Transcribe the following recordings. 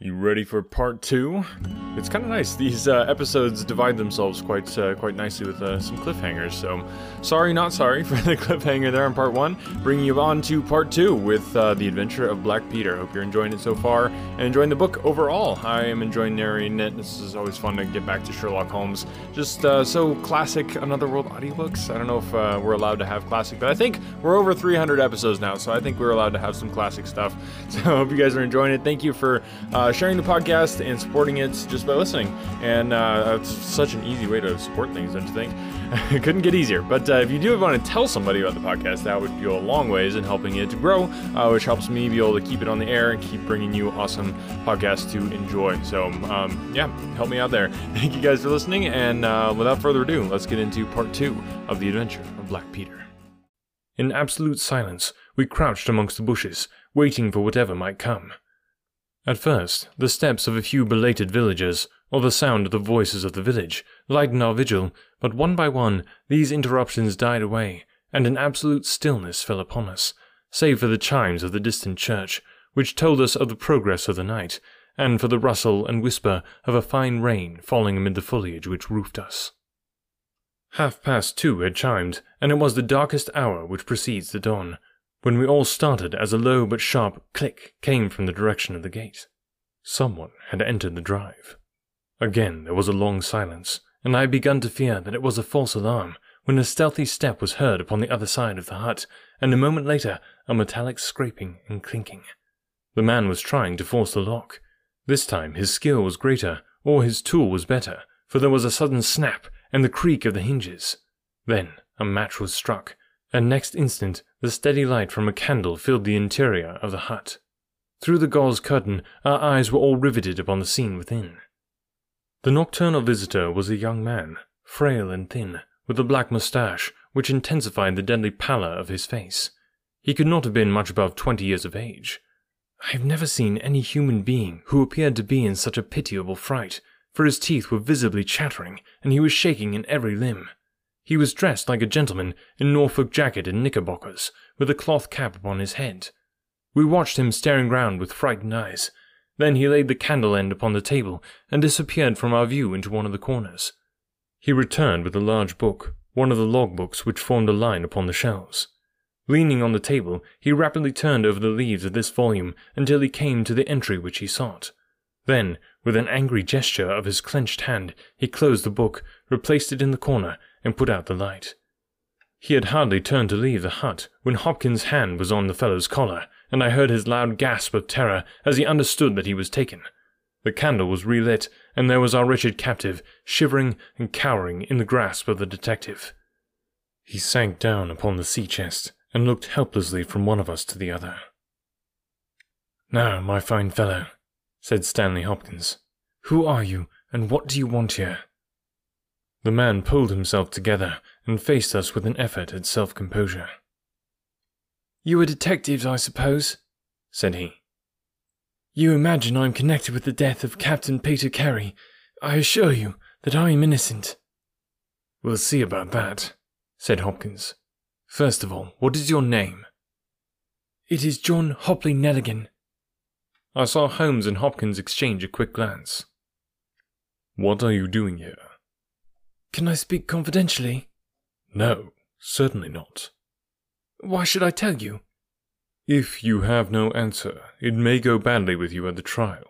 You ready for part two? It's kind of nice. These uh, episodes divide themselves quite uh, quite nicely with uh, some cliffhangers. So, sorry, not sorry for the cliffhanger there in part one. Bringing you on to part two with uh, the adventure of Black Peter. Hope you're enjoying it so far and enjoying the book overall. I am enjoying narrating it. This is always fun to get back to Sherlock Holmes. Just uh, so classic, Another World audiobooks. I don't know if uh, we're allowed to have classic, but I think we're over 300 episodes now, so I think we're allowed to have some classic stuff. So, I hope you guys are enjoying it. Thank you for sharing the podcast and supporting it just by listening. And uh, it's such an easy way to support things, don't you think? it couldn't get easier. But uh, if you do want to tell somebody about the podcast, that would go a long ways in helping it to grow, uh, which helps me be able to keep it on the air and keep bringing you awesome podcasts to enjoy. So, um, yeah, help me out there. Thank you guys for listening. And uh, without further ado, let's get into part two of the adventure of Black Peter. In absolute silence, we crouched amongst the bushes, waiting for whatever might come. At first, the steps of a few belated villagers, or the sound of the voices of the village, lightened our vigil, but one by one these interruptions died away, and an absolute stillness fell upon us, save for the chimes of the distant church, which told us of the progress of the night, and for the rustle and whisper of a fine rain falling amid the foliage which roofed us. Half past two had chimed, and it was the darkest hour which precedes the dawn, when we all started as a low but sharp click came from the direction of the gate. Someone had entered the drive. Again there was a long silence, and I had begun to fear that it was a false alarm when a stealthy step was heard upon the other side of the hut, and a moment later a metallic scraping and clinking. The man was trying to force the lock. This time his skill was greater, or his tool was better, for there was a sudden snap and the creak of the hinges. Then a match was struck, and next instant the steady light from a candle filled the interior of the hut. Through the gauze curtain, our eyes were all riveted upon the scene within. The nocturnal visitor was a young man, frail and thin, with a black moustache which intensified the deadly pallor of his face. He could not have been much above twenty years of age. I have never seen any human being who appeared to be in such a pitiable fright, for his teeth were visibly chattering, and he was shaking in every limb. He was dressed like a gentleman in Norfolk jacket and knickerbockers, with a cloth cap upon his head. We watched him staring round with frightened eyes. Then he laid the candle end upon the table and disappeared from our view into one of the corners. He returned with a large book, one of the log books which formed a line upon the shelves. Leaning on the table, he rapidly turned over the leaves of this volume until he came to the entry which he sought. Then, with an angry gesture of his clenched hand, he closed the book, replaced it in the corner, and put out the light. He had hardly turned to leave the hut when Hopkins' hand was on the fellow's collar, and I heard his loud gasp of terror as he understood that he was taken. The candle was relit, and there was our wretched captive, shivering and cowering in the grasp of the detective. He sank down upon the sea chest and looked helplessly from one of us to the other. Now, my fine fellow, said Stanley Hopkins, who are you, and what do you want here? The man pulled himself together and faced us with an effort at self composure. You are detectives, I suppose? said he. You imagine I am connected with the death of Captain Peter Carey. I assure you that I am innocent. We'll see about that, said Hopkins. First of all, what is your name? It is John Hopley Nelligan. I saw Holmes and Hopkins exchange a quick glance. What are you doing here? Can I speak confidentially? No, certainly not. Why should I tell you? If you have no answer, it may go badly with you at the trial.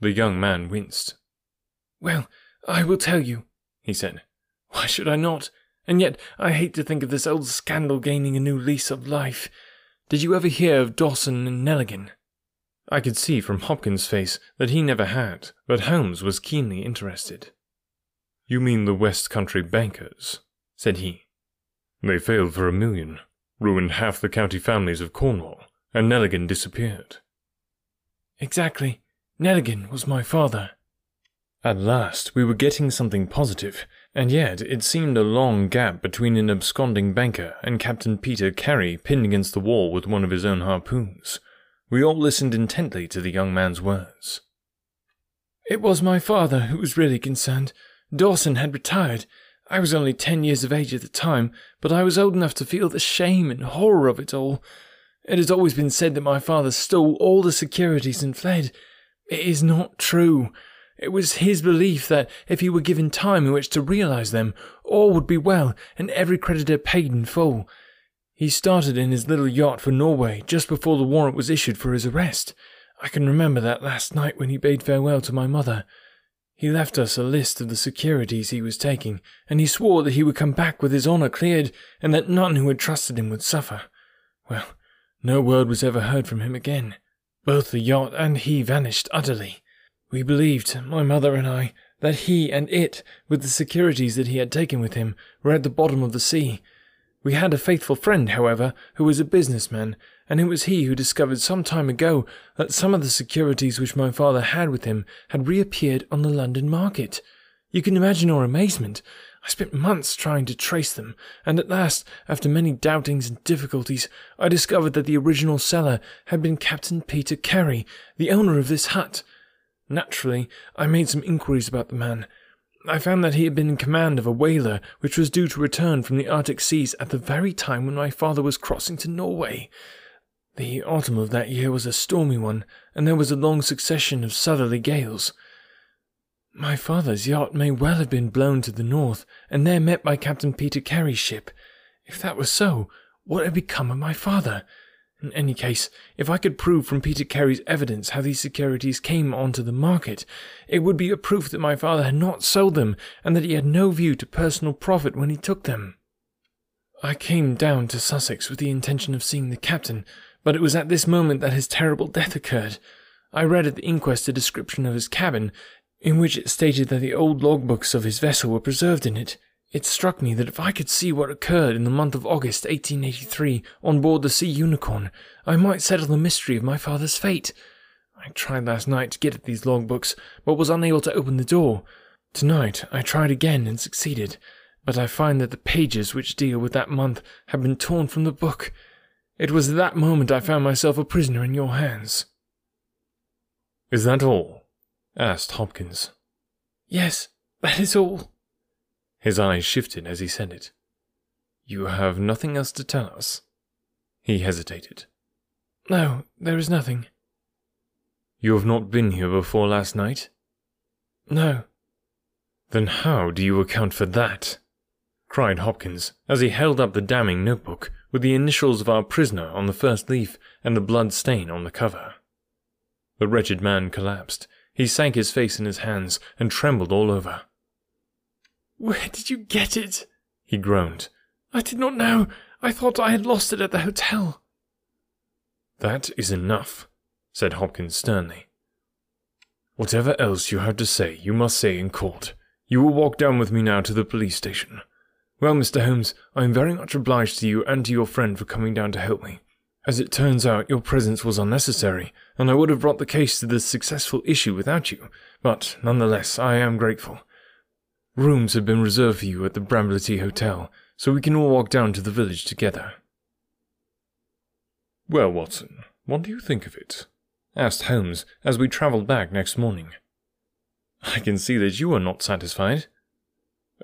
The young man winced. Well, I will tell you, he said. Why should I not? And yet I hate to think of this old scandal gaining a new lease of life. Did you ever hear of Dawson and Nelligan? I could see from Hopkins' face that he never had, but Holmes was keenly interested. You mean the West Country bankers, said he. They failed for a million, ruined half the county families of Cornwall, and Nelligan disappeared. Exactly. Nelligan was my father. At last, we were getting something positive, and yet it seemed a long gap between an absconding banker and Captain Peter Carey pinned against the wall with one of his own harpoons. We all listened intently to the young man's words. It was my father who was really concerned. Dawson had retired. I was only ten years of age at the time, but I was old enough to feel the shame and horror of it all. It has always been said that my father stole all the securities and fled. It is not true. It was his belief that if he were given time in which to realize them, all would be well and every creditor paid in full. He started in his little yacht for Norway just before the warrant was issued for his arrest. I can remember that last night when he bade farewell to my mother. He left us a list of the securities he was taking, and he swore that he would come back with his honour cleared, and that none who had trusted him would suffer. Well, no word was ever heard from him again. Both the yacht and he vanished utterly. We believed, my mother and I, that he and it, with the securities that he had taken with him, were at the bottom of the sea. We had a faithful friend, however, who was a businessman, and it was he who discovered some time ago that some of the securities which my father had with him had reappeared on the London market. You can imagine our amazement. I spent months trying to trace them, and at last, after many doubtings and difficulties, I discovered that the original seller had been Captain Peter Carey, the owner of this hut. Naturally, I made some inquiries about the man. I found that he had been in command of a whaler which was due to return from the Arctic seas at the very time when my father was crossing to Norway. The autumn of that year was a stormy one, and there was a long succession of southerly gales. My father's yacht may well have been blown to the north, and there met by Captain Peter Carey's ship. If that was so, what had become of my father? In any case, if I could prove from Peter Carey's evidence how these securities came onto the market, it would be a proof that my father had not sold them and that he had no view to personal profit when he took them. I came down to Sussex with the intention of seeing the captain, but it was at this moment that his terrible death occurred. I read at the inquest a description of his cabin, in which it stated that the old logbooks of his vessel were preserved in it. It struck me that if I could see what occurred in the month of August 1883 on board the Sea Unicorn, I might settle the mystery of my father's fate. I tried last night to get at these logbooks, but was unable to open the door. Tonight I tried again and succeeded, but I find that the pages which deal with that month have been torn from the book. It was at that moment I found myself a prisoner in your hands. Is that all? asked Hopkins. Yes, that is all. His eyes shifted as he said it. You have nothing else to tell us? He hesitated. No, there is nothing. You have not been here before last night? No. Then how do you account for that? cried Hopkins as he held up the damning notebook with the initials of our prisoner on the first leaf and the blood stain on the cover. The wretched man collapsed. He sank his face in his hands and trembled all over. Where did you get it? he groaned. I did not know. I thought I had lost it at the hotel. That is enough, said Hopkins sternly. Whatever else you have to say, you must say in court. You will walk down with me now to the police station. Well, Mr. Holmes, I am very much obliged to you and to your friend for coming down to help me. As it turns out, your presence was unnecessary, and I would have brought the case to this successful issue without you, but nonetheless, I am grateful. Rooms have been reserved for you at the Brambletye Hotel, so we can all walk down to the village together. Well, Watson, what do you think of it? asked Holmes as we travelled back next morning. I can see that you are not satisfied.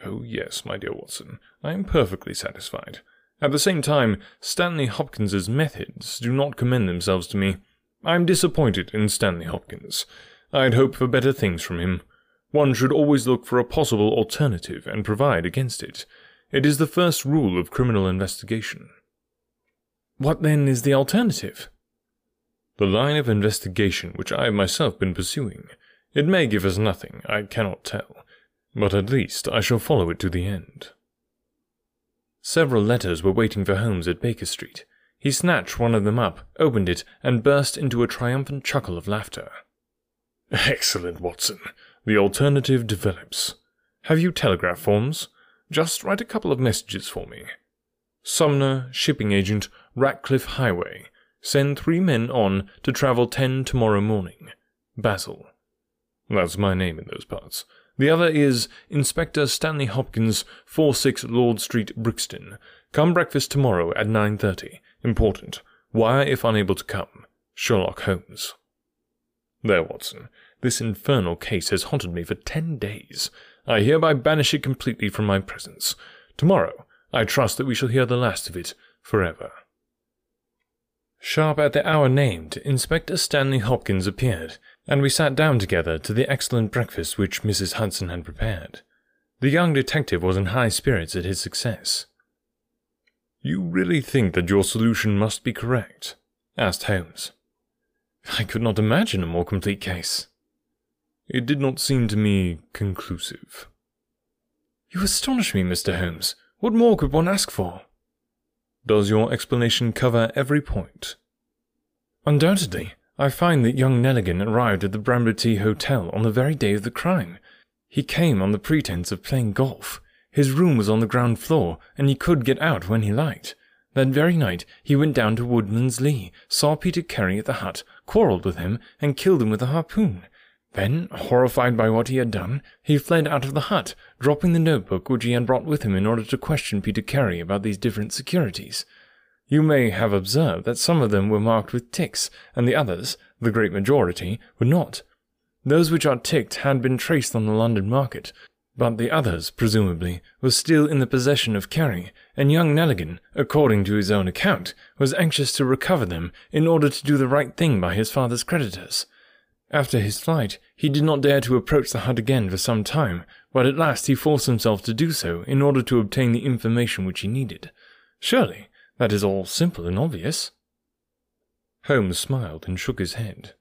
Oh, yes, my dear Watson, I am perfectly satisfied. At the same time, Stanley Hopkins's methods do not commend themselves to me. I am disappointed in Stanley Hopkins. I had hoped for better things from him. One should always look for a possible alternative and provide against it. It is the first rule of criminal investigation. What then is the alternative? The line of investigation which I have myself been pursuing. It may give us nothing, I cannot tell, but at least I shall follow it to the end. Several letters were waiting for Holmes at Baker Street. He snatched one of them up, opened it, and burst into a triumphant chuckle of laughter. Excellent, Watson. The alternative develops. Have you telegraph forms? Just write a couple of messages for me. Sumner, shipping agent, Ratcliffe Highway. Send three men on to travel ten tomorrow morning. Basil. That's my name in those parts. The other is Inspector Stanley Hopkins, 46 Lord Street, Brixton. Come breakfast tomorrow at 9.30. Important. Wire if unable to come. Sherlock Holmes. There, Watson. This infernal case has haunted me for ten days. I hereby banish it completely from my presence. Tomorrow, I trust that we shall hear the last of it forever. Sharp at the hour named, Inspector Stanley Hopkins appeared. and we sat down together to the excellent breakfast which Mrs. Hudson had prepared. The young detective was in high spirits at his success. You really think that your solution must be correct? asked Holmes. I could not imagine a more complete case. It did not seem to me conclusive. You astonish me, Mr. Holmes. What more could one ask for? Does your explanation cover every point? Undoubtedly. I find that young Nelligan arrived at the Brambletye Hotel on the very day of the crime. He came on the pretense of playing golf. His room was on the ground floor, and he could get out when he liked. That very night he went down to Woodman's Lee, saw Peter Carey at the hut, quarrelled with him, and killed him with a harpoon. Then, horrified by what he had done, he fled out of the hut, dropping the notebook which he had brought with him in order to question Peter Carey about these different securities. You may have observed that some of them were marked with ticks, and the others, the great majority, were not. Those which are ticked had been traced on the London market, but the others, presumably, were still in the possession of Carey, and young Nelligan, according to his own account, was anxious to recover them in order to do the right thing by his father's creditors. After his flight, he did not dare to approach the hut again for some time, but at last he forced himself to do so in order to obtain the information which he needed. Surely, that is all simple and obvious. Holmes smiled and shook his head.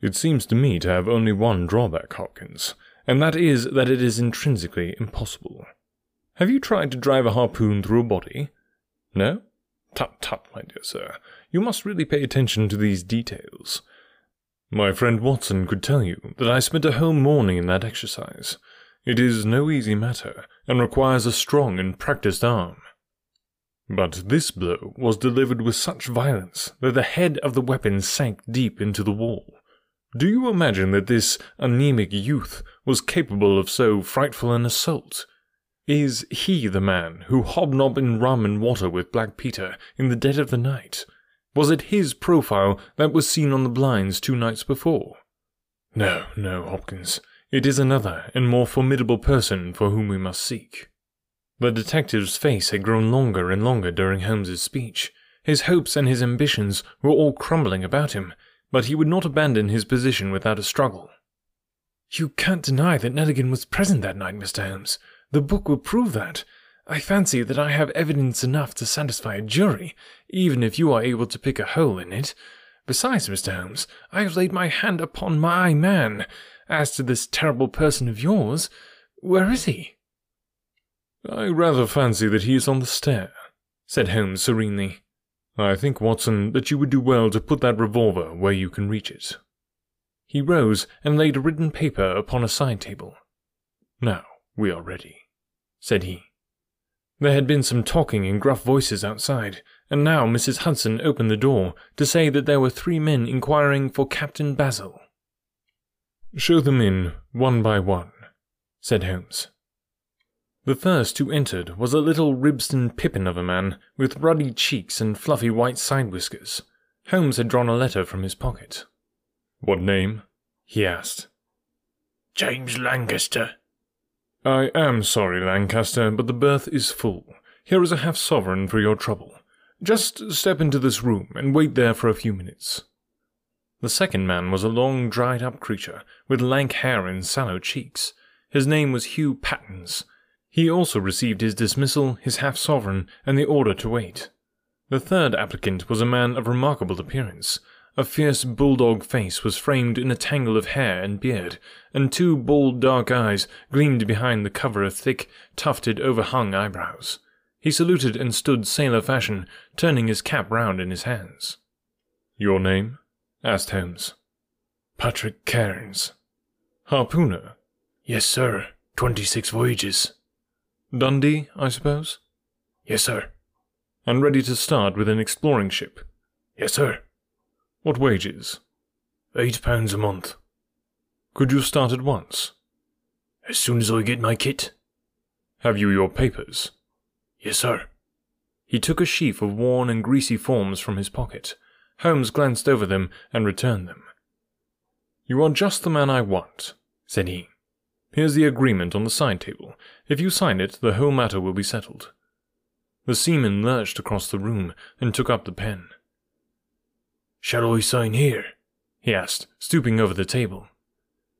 It seems to me to have only one drawback, Hopkins, and that is that it is intrinsically impossible. Have you tried to drive a harpoon through a body? No? Tut tut, my dear sir. You must really pay attention to these details. My friend Watson could tell you that I spent a whole morning in that exercise. It is no easy matter, and requires a strong and practised arm. But this blow was delivered with such violence that the head of the weapon sank deep into the wall. Do you imagine that this anemic youth was capable of so frightful an assault? Is he the man who hobnobbed in rum and water with Black Peter in the dead of the night? Was it his profile that was seen on the blinds two nights before? No, no, Hopkins. It is another and more formidable person for whom we must seek. The detective's face had grown longer and longer during Holmes's speech. His hopes and his ambitions were all crumbling about him, but he would not abandon his position without a struggle. You can't deny that Nelligan was present that night, Mr. Holmes. The book will prove that. I fancy that I have evidence enough to satisfy a jury, even if you are able to pick a hole in it. Besides, Mr. Holmes, I have laid my hand upon my man. As to this terrible person of yours, where is he? I rather fancy that he is on the stair, said Holmes serenely. I think, Watson, that you would do well to put that revolver where you can reach it. He rose and laid a written paper upon a side table. Now we are ready, said he. There had been some talking in gruff voices outside, and now Mrs. Hudson opened the door to say that there were three men inquiring for Captain Basil. Show them in, one by one, said Holmes. The first who entered was a little Ribston Pippin of a man, with ruddy cheeks and fluffy white side whiskers. Holmes had drawn a letter from his pocket. What name? he asked. James Lancaster. I am sorry, Lancaster, but the berth is full. Here is a half sovereign for your trouble. Just step into this room and wait there for a few minutes. The second man was a long, dried up creature, with lank hair and sallow cheeks. His name was Hugh Pattins, he also received his dismissal, his half sovereign, and the order to wait. The third applicant was a man of remarkable appearance. A fierce bulldog face was framed in a tangle of hair and beard, and two bold dark eyes gleamed behind the cover of thick, tufted, overhung eyebrows. He saluted and stood sailor fashion, turning his cap round in his hands. Your name? asked Holmes. Patrick Cairns. Harpooner? Yes, sir. Twenty-six voyages. Dundee, I suppose? Yes, sir. And ready to start with an exploring ship? Yes, sir. What wages? Eight pounds a month. Could you start at once? As soon as I get my kit. Have you your papers? Yes, sir. He took a sheaf of worn and greasy forms from his pocket. Holmes glanced over them and returned them. You are just the man I want, said he. Here's the agreement on the side table. If you sign it, the whole matter will be settled. The seaman lurched across the room and took up the pen. Shall I sign here? he asked, stooping over the table.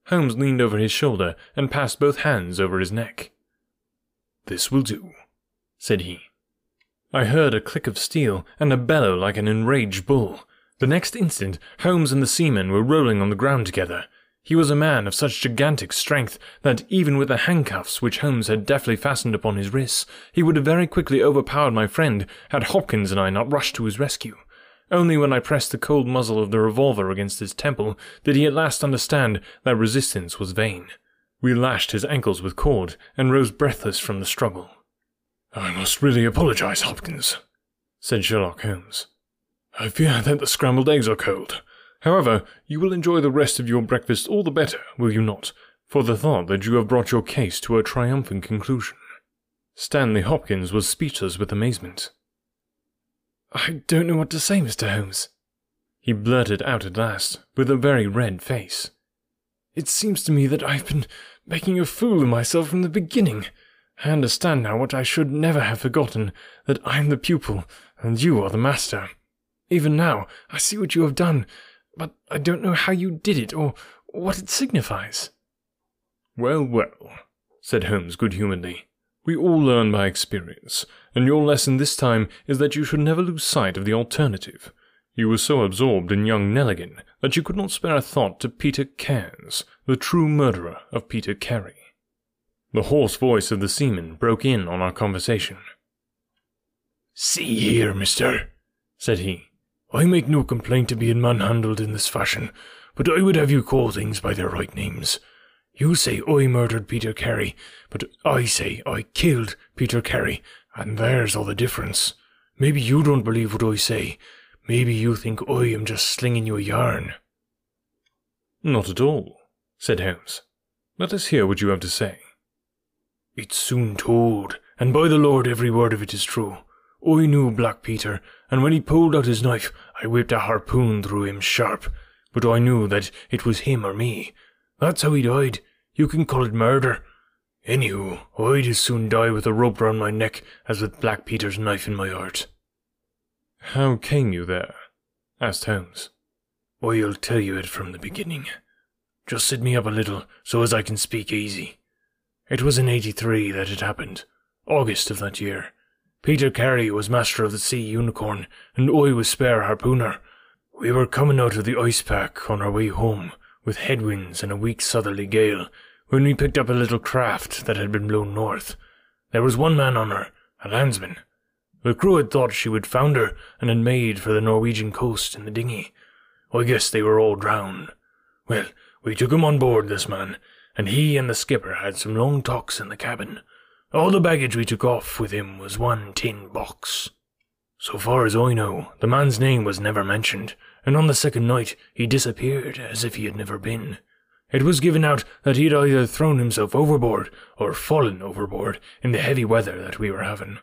Holmes leaned over his shoulder and passed both hands over his neck. This will do, said he. I heard a click of steel and a bellow like an enraged bull. The next instant, Holmes and the seaman were rolling on the ground together. He was a man of such gigantic strength that even with the handcuffs which Holmes had deftly fastened upon his wrists, he would have very quickly overpowered my friend had Hopkins and I not rushed to his rescue. Only when I pressed the cold muzzle of the revolver against his temple did he at last understand that resistance was vain. We lashed his ankles with cord and rose breathless from the struggle. I must really apologize, Hopkins, said Sherlock Holmes. I fear that the scrambled eggs are cold. However, you will enjoy the rest of your breakfast all the better, will you not, for the thought that you have brought your case to a triumphant conclusion? Stanley Hopkins was speechless with amazement. I don't know what to say, Mr. Holmes. He blurted out at last, with a very red face. It seems to me that I've been making a fool of myself from the beginning. I understand now what I should never have forgotten that I am the pupil and you are the master. Even now, I see what you have done, but I don't know how you did it or what it signifies. Well, well, said Holmes good humouredly. We all learn by experience, and your lesson this time is that you should never lose sight of the alternative. You were so absorbed in young Nelligan that you could not spare a thought to Peter Cairns, the true murderer of Peter Carey. The hoarse voice of the seaman broke in on our conversation. See here, mister, said he. I make no complaint to being manhandled in this fashion, but I would have you call things by their right names. You say I murdered Peter Carey, but I say I killed Peter Carey, and there's all the difference. Maybe you don't believe what I say. Maybe you think I am just slinging you a yarn. Not at all, said Holmes. Let us hear what you have to say. It's soon told, and by the Lord every word of it is true. I knew Black Peter, and when he pulled out his knife, I whipped a harpoon through him sharp. But I knew that it was him or me, that's how he died. You can call it murder. Anywho, I'd as soon die with a rope round my neck as with Black Peter's knife in my heart. How came you there? asked Holmes. I'll tell you it from the beginning. Just sit me up a little so as I can speak easy. It was in 83 that it happened, August of that year. Peter Carey was master of the Sea Unicorn, and I was spare harpooner. We were coming out of the ice pack on our way home with headwinds and a weak southerly gale, when we picked up a little craft that had been blown north. There was one man on her, a landsman. The crew had thought she would founder and had made for the Norwegian coast in the dinghy. I guess they were all drowned. Well, we took him on board, this man, and he and the skipper had some long talks in the cabin. All the baggage we took off with him was one tin box. So far as I know, the man's name was never mentioned, and on the second night he disappeared as if he had never been. It was given out that he'd either thrown himself overboard or fallen overboard in the heavy weather that we were having.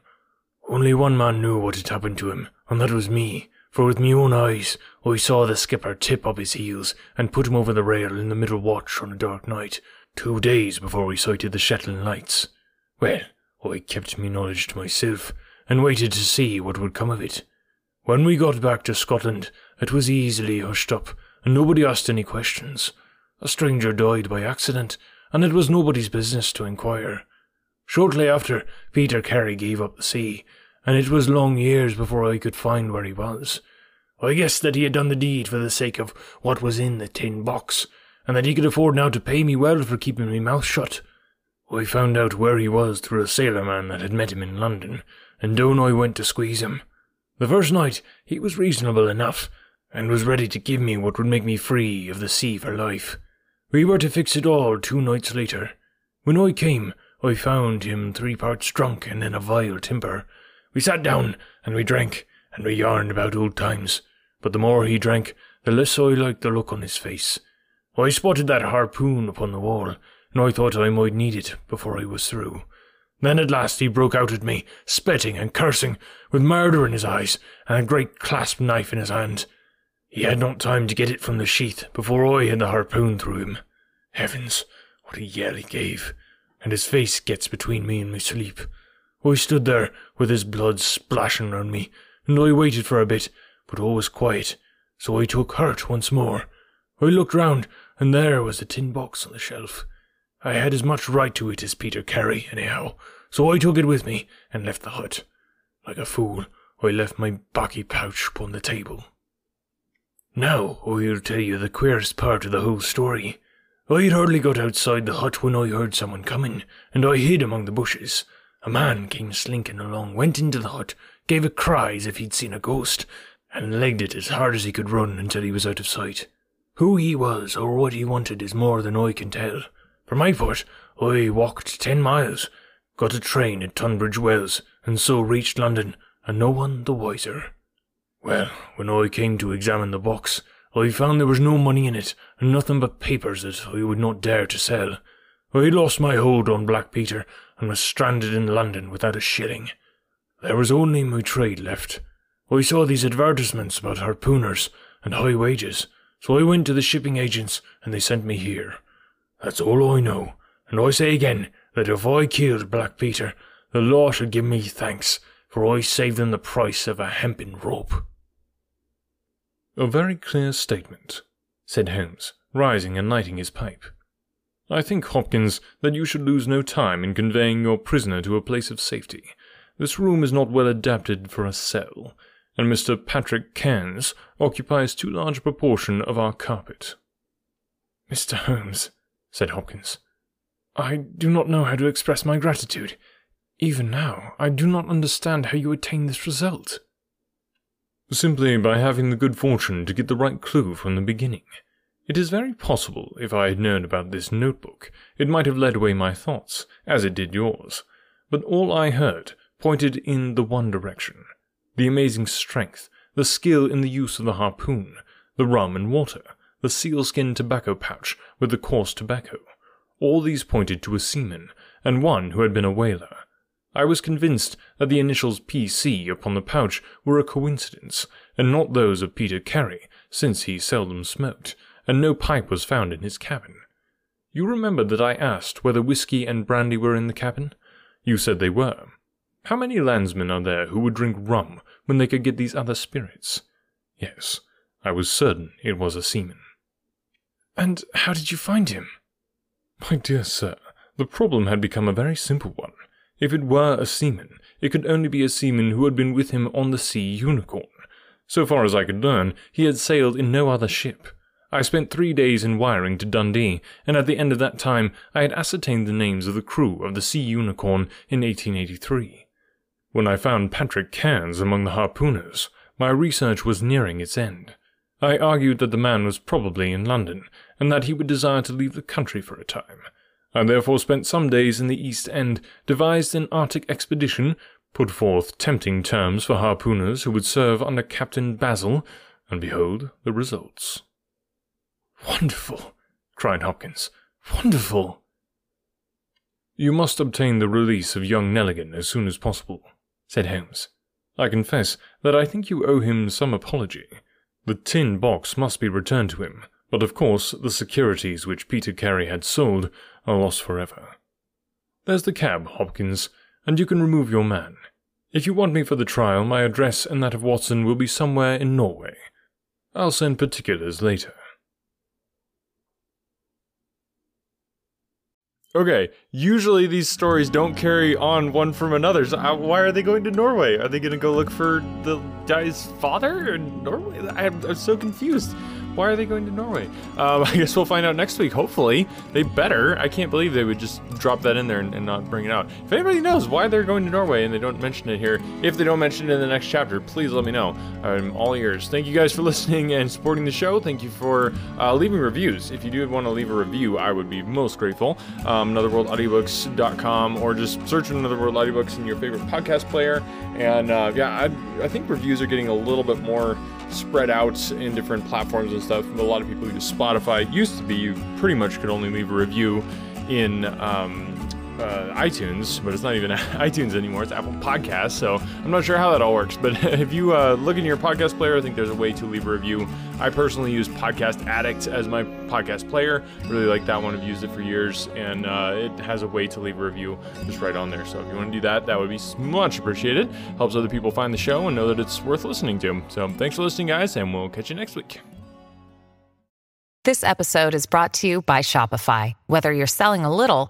Only one man knew what had happened to him, and that was me, for with my own eyes I saw the skipper tip up his heels and put him over the rail in the middle watch on a dark night, two days before we sighted the Shetland lights. Well, I kept me knowledge to myself, and waited to see what would come of it. When we got back to Scotland, it was easily hushed up, and nobody asked any questions. A stranger died by accident, and it was nobody's business to inquire. Shortly after, Peter Carey gave up the sea, and it was long years before I could find where he was. I guessed that he had done the deed for the sake of what was in the tin box, and that he could afford now to pay me well for keeping my mouth shut. I found out where he was through a sailor man that had met him in London, and down I went to squeeze him. The first night he was reasonable enough, and was ready to give me what would make me free of the sea for life. We were to fix it all two nights later. When I came, I found him three parts drunk and in a vile temper. We sat down, and we drank, and we yarned about old times. But the more he drank, the less I liked the look on his face. I spotted that harpoon upon the wall, and I thought I might need it before I was through. Then at last he broke out at me, spitting and cursing, with murder in his eyes, and a great clasp knife in his hand. He had not time to get it from the sheath before I had the harpoon through him. Heavens, what a yell he gave, and his face gets between me and my sleep. I stood there with his blood splashing round me, and I waited for a bit, but all was quiet, so I took heart once more. I looked round, and there was the tin box on the shelf. I had as much right to it as Peter Carey, anyhow, so I took it with me and left the hut. Like a fool, I left my baccy pouch upon the table. Now I'll tell you the queerest part of the whole story. I had hardly got outside the hut when I heard someone coming, and I hid among the bushes. A man came slinking along, went into the hut, gave a cry as if he'd seen a ghost, and legged it as hard as he could run until he was out of sight. Who he was or what he wanted is more than I can tell. For my part, I walked ten miles, got a train at Tunbridge Wells, and so reached London, and no one the wiser. Well, when I came to examine the box, I found there was no money in it, and nothing but papers that I would not dare to sell. I lost my hold on Black Peter, and was stranded in London without a shilling. There was only my trade left. I saw these advertisements about harpooners and high wages, so I went to the shipping agents and they sent me here. That's all I know, and I say again that if I killed Black Peter, the law should give me thanks, for I saved them the price of a hempen rope. A very clear statement, said Holmes, rising and lighting his pipe. I think, Hopkins, that you should lose no time in conveying your prisoner to a place of safety. This room is not well adapted for a cell, and Mr. Patrick Cairns occupies too large a proportion of our carpet. Mr. Holmes, said Hopkins, I do not know how to express my gratitude. Even now, I do not understand how you attained this result. Simply by having the good fortune to get the right clue from the beginning. It is very possible, if I had known about this notebook, it might have led away my thoughts, as it did yours. But all I heard pointed in the one direction the amazing strength, the skill in the use of the harpoon, the rum and water, the sealskin tobacco pouch with the coarse tobacco. All these pointed to a seaman, and one who had been a whaler. I was convinced that the initials PC upon the pouch were a coincidence, and not those of Peter Carey, since he seldom smoked, and no pipe was found in his cabin. You remember that I asked whether whiskey and brandy were in the cabin? You said they were. How many landsmen are there who would drink rum when they could get these other spirits? Yes, I was certain it was a seaman. And how did you find him? My dear sir, the problem had become a very simple one. If it were a seaman, it could only be a seaman who had been with him on the Sea Unicorn. So far as I could learn, he had sailed in no other ship. I spent three days in wiring to Dundee, and at the end of that time I had ascertained the names of the crew of the Sea Unicorn in 1883. When I found Patrick Cairns among the harpooners, my research was nearing its end. I argued that the man was probably in London, and that he would desire to leave the country for a time. I therefore spent some days in the East End, devised an Arctic expedition, put forth tempting terms for harpooners who would serve under Captain Basil, and behold the results. Wonderful, cried Hopkins. Wonderful. You must obtain the release of young Nelligan as soon as possible, said Holmes. I confess that I think you owe him some apology. The tin box must be returned to him, but of course the securities which Peter Carey had sold are lost forever. There's the cab, Hopkins, and you can remove your man. If you want me for the trial, my address and that of Watson will be somewhere in Norway. I'll send particulars later. Okay, usually these stories don't carry on one from another. So uh, why are they going to Norway? Are they going to go look for the guy's father in Norway? I'm, I'm so confused. Why are they going to Norway? Um, I guess we'll find out next week. Hopefully, they better. I can't believe they would just drop that in there and, and, not bring it out. If anybody knows why they're going to Norway and they don't mention it here, if they don't mention it in the next chapter, please let me know. I'm all ears. Thank you guys for listening and supporting the show. Thank you for uh, leaving reviews. If you do want to leave a review, I would be most grateful. Um, anotherworldaudiobooks.com or just search Another World Audiobooks in your favorite podcast player. And uh, yeah, I, I think reviews are getting a little bit more spread out in different platforms and stuff. A lot of people use Spotify. It used to be you pretty much could only leave a review in um, uh, iTunes, but it's not even iTunes anymore. It's Apple Podcasts. So I'm not sure how that all works. But if you uh, look in your podcast player, I think there's a way to leave a review. I personally use Podcast Addict as my podcast player. Really like that one. I've used it for years, and uh, it has a way to leave a review just right on there. So if you want to do that, that would be much appreciated. Helps other people find the show and know that it's worth listening to. So thanks for listening, guys, and we'll catch you next week. This episode is brought to you by Shopify. Whether you're selling a little